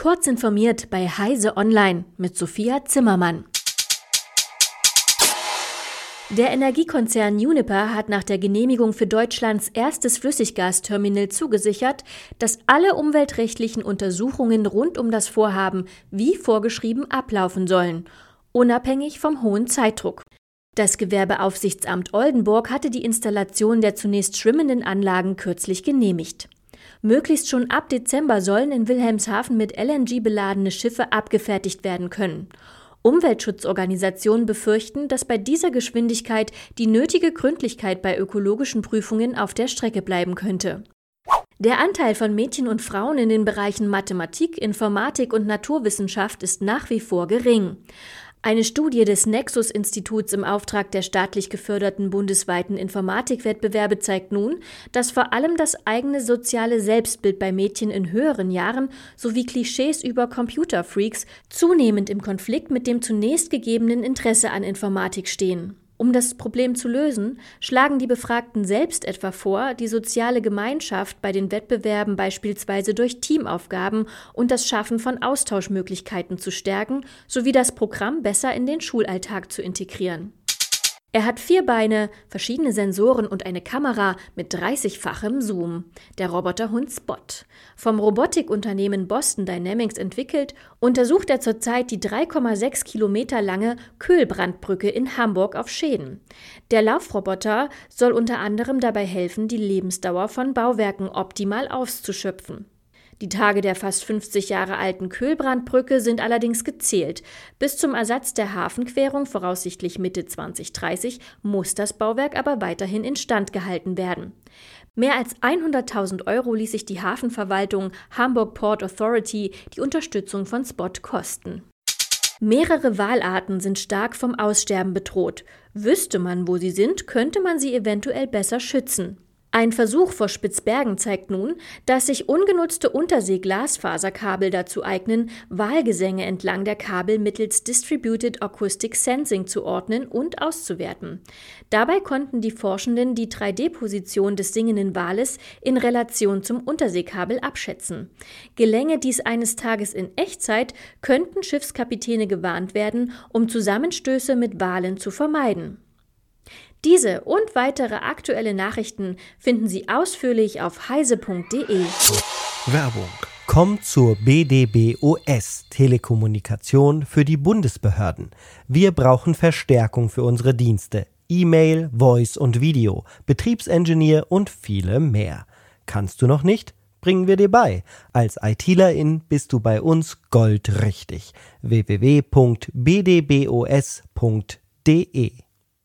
Kurz informiert bei Heise Online mit Sophia Zimmermann. Der Energiekonzern Uniper hat nach der Genehmigung für Deutschlands erstes Flüssiggasterminal zugesichert, dass alle umweltrechtlichen Untersuchungen rund um das Vorhaben wie vorgeschrieben ablaufen sollen, unabhängig vom hohen Zeitdruck. Das Gewerbeaufsichtsamt Oldenburg hatte die Installation der zunächst schwimmenden Anlagen kürzlich genehmigt. Möglichst schon ab Dezember sollen in Wilhelmshaven mit LNG beladene Schiffe abgefertigt werden können. Umweltschutzorganisationen befürchten, dass bei dieser Geschwindigkeit die nötige Gründlichkeit bei ökologischen Prüfungen auf der Strecke bleiben könnte. Der Anteil von Mädchen und Frauen in den Bereichen Mathematik, Informatik und Naturwissenschaft ist nach wie vor gering. Eine Studie des Nexus-Instituts im Auftrag der staatlich geförderten bundesweiten Informatikwettbewerbe zeigt nun, dass vor allem das eigene soziale Selbstbild bei Mädchen in höheren Jahren sowie Klischees über Computerfreaks zunehmend im Konflikt mit dem zunächst gegebenen Interesse an Informatik stehen. Um das Problem zu lösen, schlagen die Befragten selbst etwa vor, die soziale Gemeinschaft bei den Wettbewerben beispielsweise durch Teamaufgaben und das Schaffen von Austauschmöglichkeiten zu stärken sowie das Programm besser in den Schulalltag zu integrieren. Er hat vier Beine, verschiedene Sensoren und eine Kamera mit 30-fachem Zoom. Der Roboterhund Spot. Vom Robotikunternehmen Boston Dynamics entwickelt, untersucht er zurzeit die 3,6 Kilometer lange Köhlbrandbrücke in Hamburg auf Schäden. Der Laufroboter soll unter anderem dabei helfen, die Lebensdauer von Bauwerken optimal auszuschöpfen. Die Tage der fast 50 Jahre alten Köhlbrandbrücke sind allerdings gezählt. Bis zum Ersatz der Hafenquerung, voraussichtlich Mitte 2030, muss das Bauwerk aber weiterhin instand gehalten werden. Mehr als 100.000 Euro ließ sich die Hafenverwaltung Hamburg Port Authority die Unterstützung von Spot kosten. Mehrere Walarten sind stark vom Aussterben bedroht. Wüsste man, wo sie sind, könnte man sie eventuell besser schützen. Ein Versuch vor Spitzbergen zeigt nun, dass sich ungenutzte Untersee-Glasfaserkabel dazu eignen, Wahlgesänge entlang der Kabel mittels Distributed Acoustic Sensing zu ordnen und auszuwerten. Dabei konnten die Forschenden die 3D-Position des singenden Wales in Relation zum Unterseekabel abschätzen. Gelänge dies eines Tages in Echtzeit, könnten Schiffskapitäne gewarnt werden, um Zusammenstöße mit Walen zu vermeiden. Diese und weitere aktuelle Nachrichten finden Sie ausführlich auf heise.de. Werbung. Kommt zur BDBOS Telekommunikation für die Bundesbehörden. Wir brauchen Verstärkung für unsere Dienste. E-Mail, Voice und Video, Betriebsingenieur und viele mehr. Kannst du noch nicht? Bringen wir dir bei. Als ITlerin bist du bei uns goldrichtig. www.bdbos.de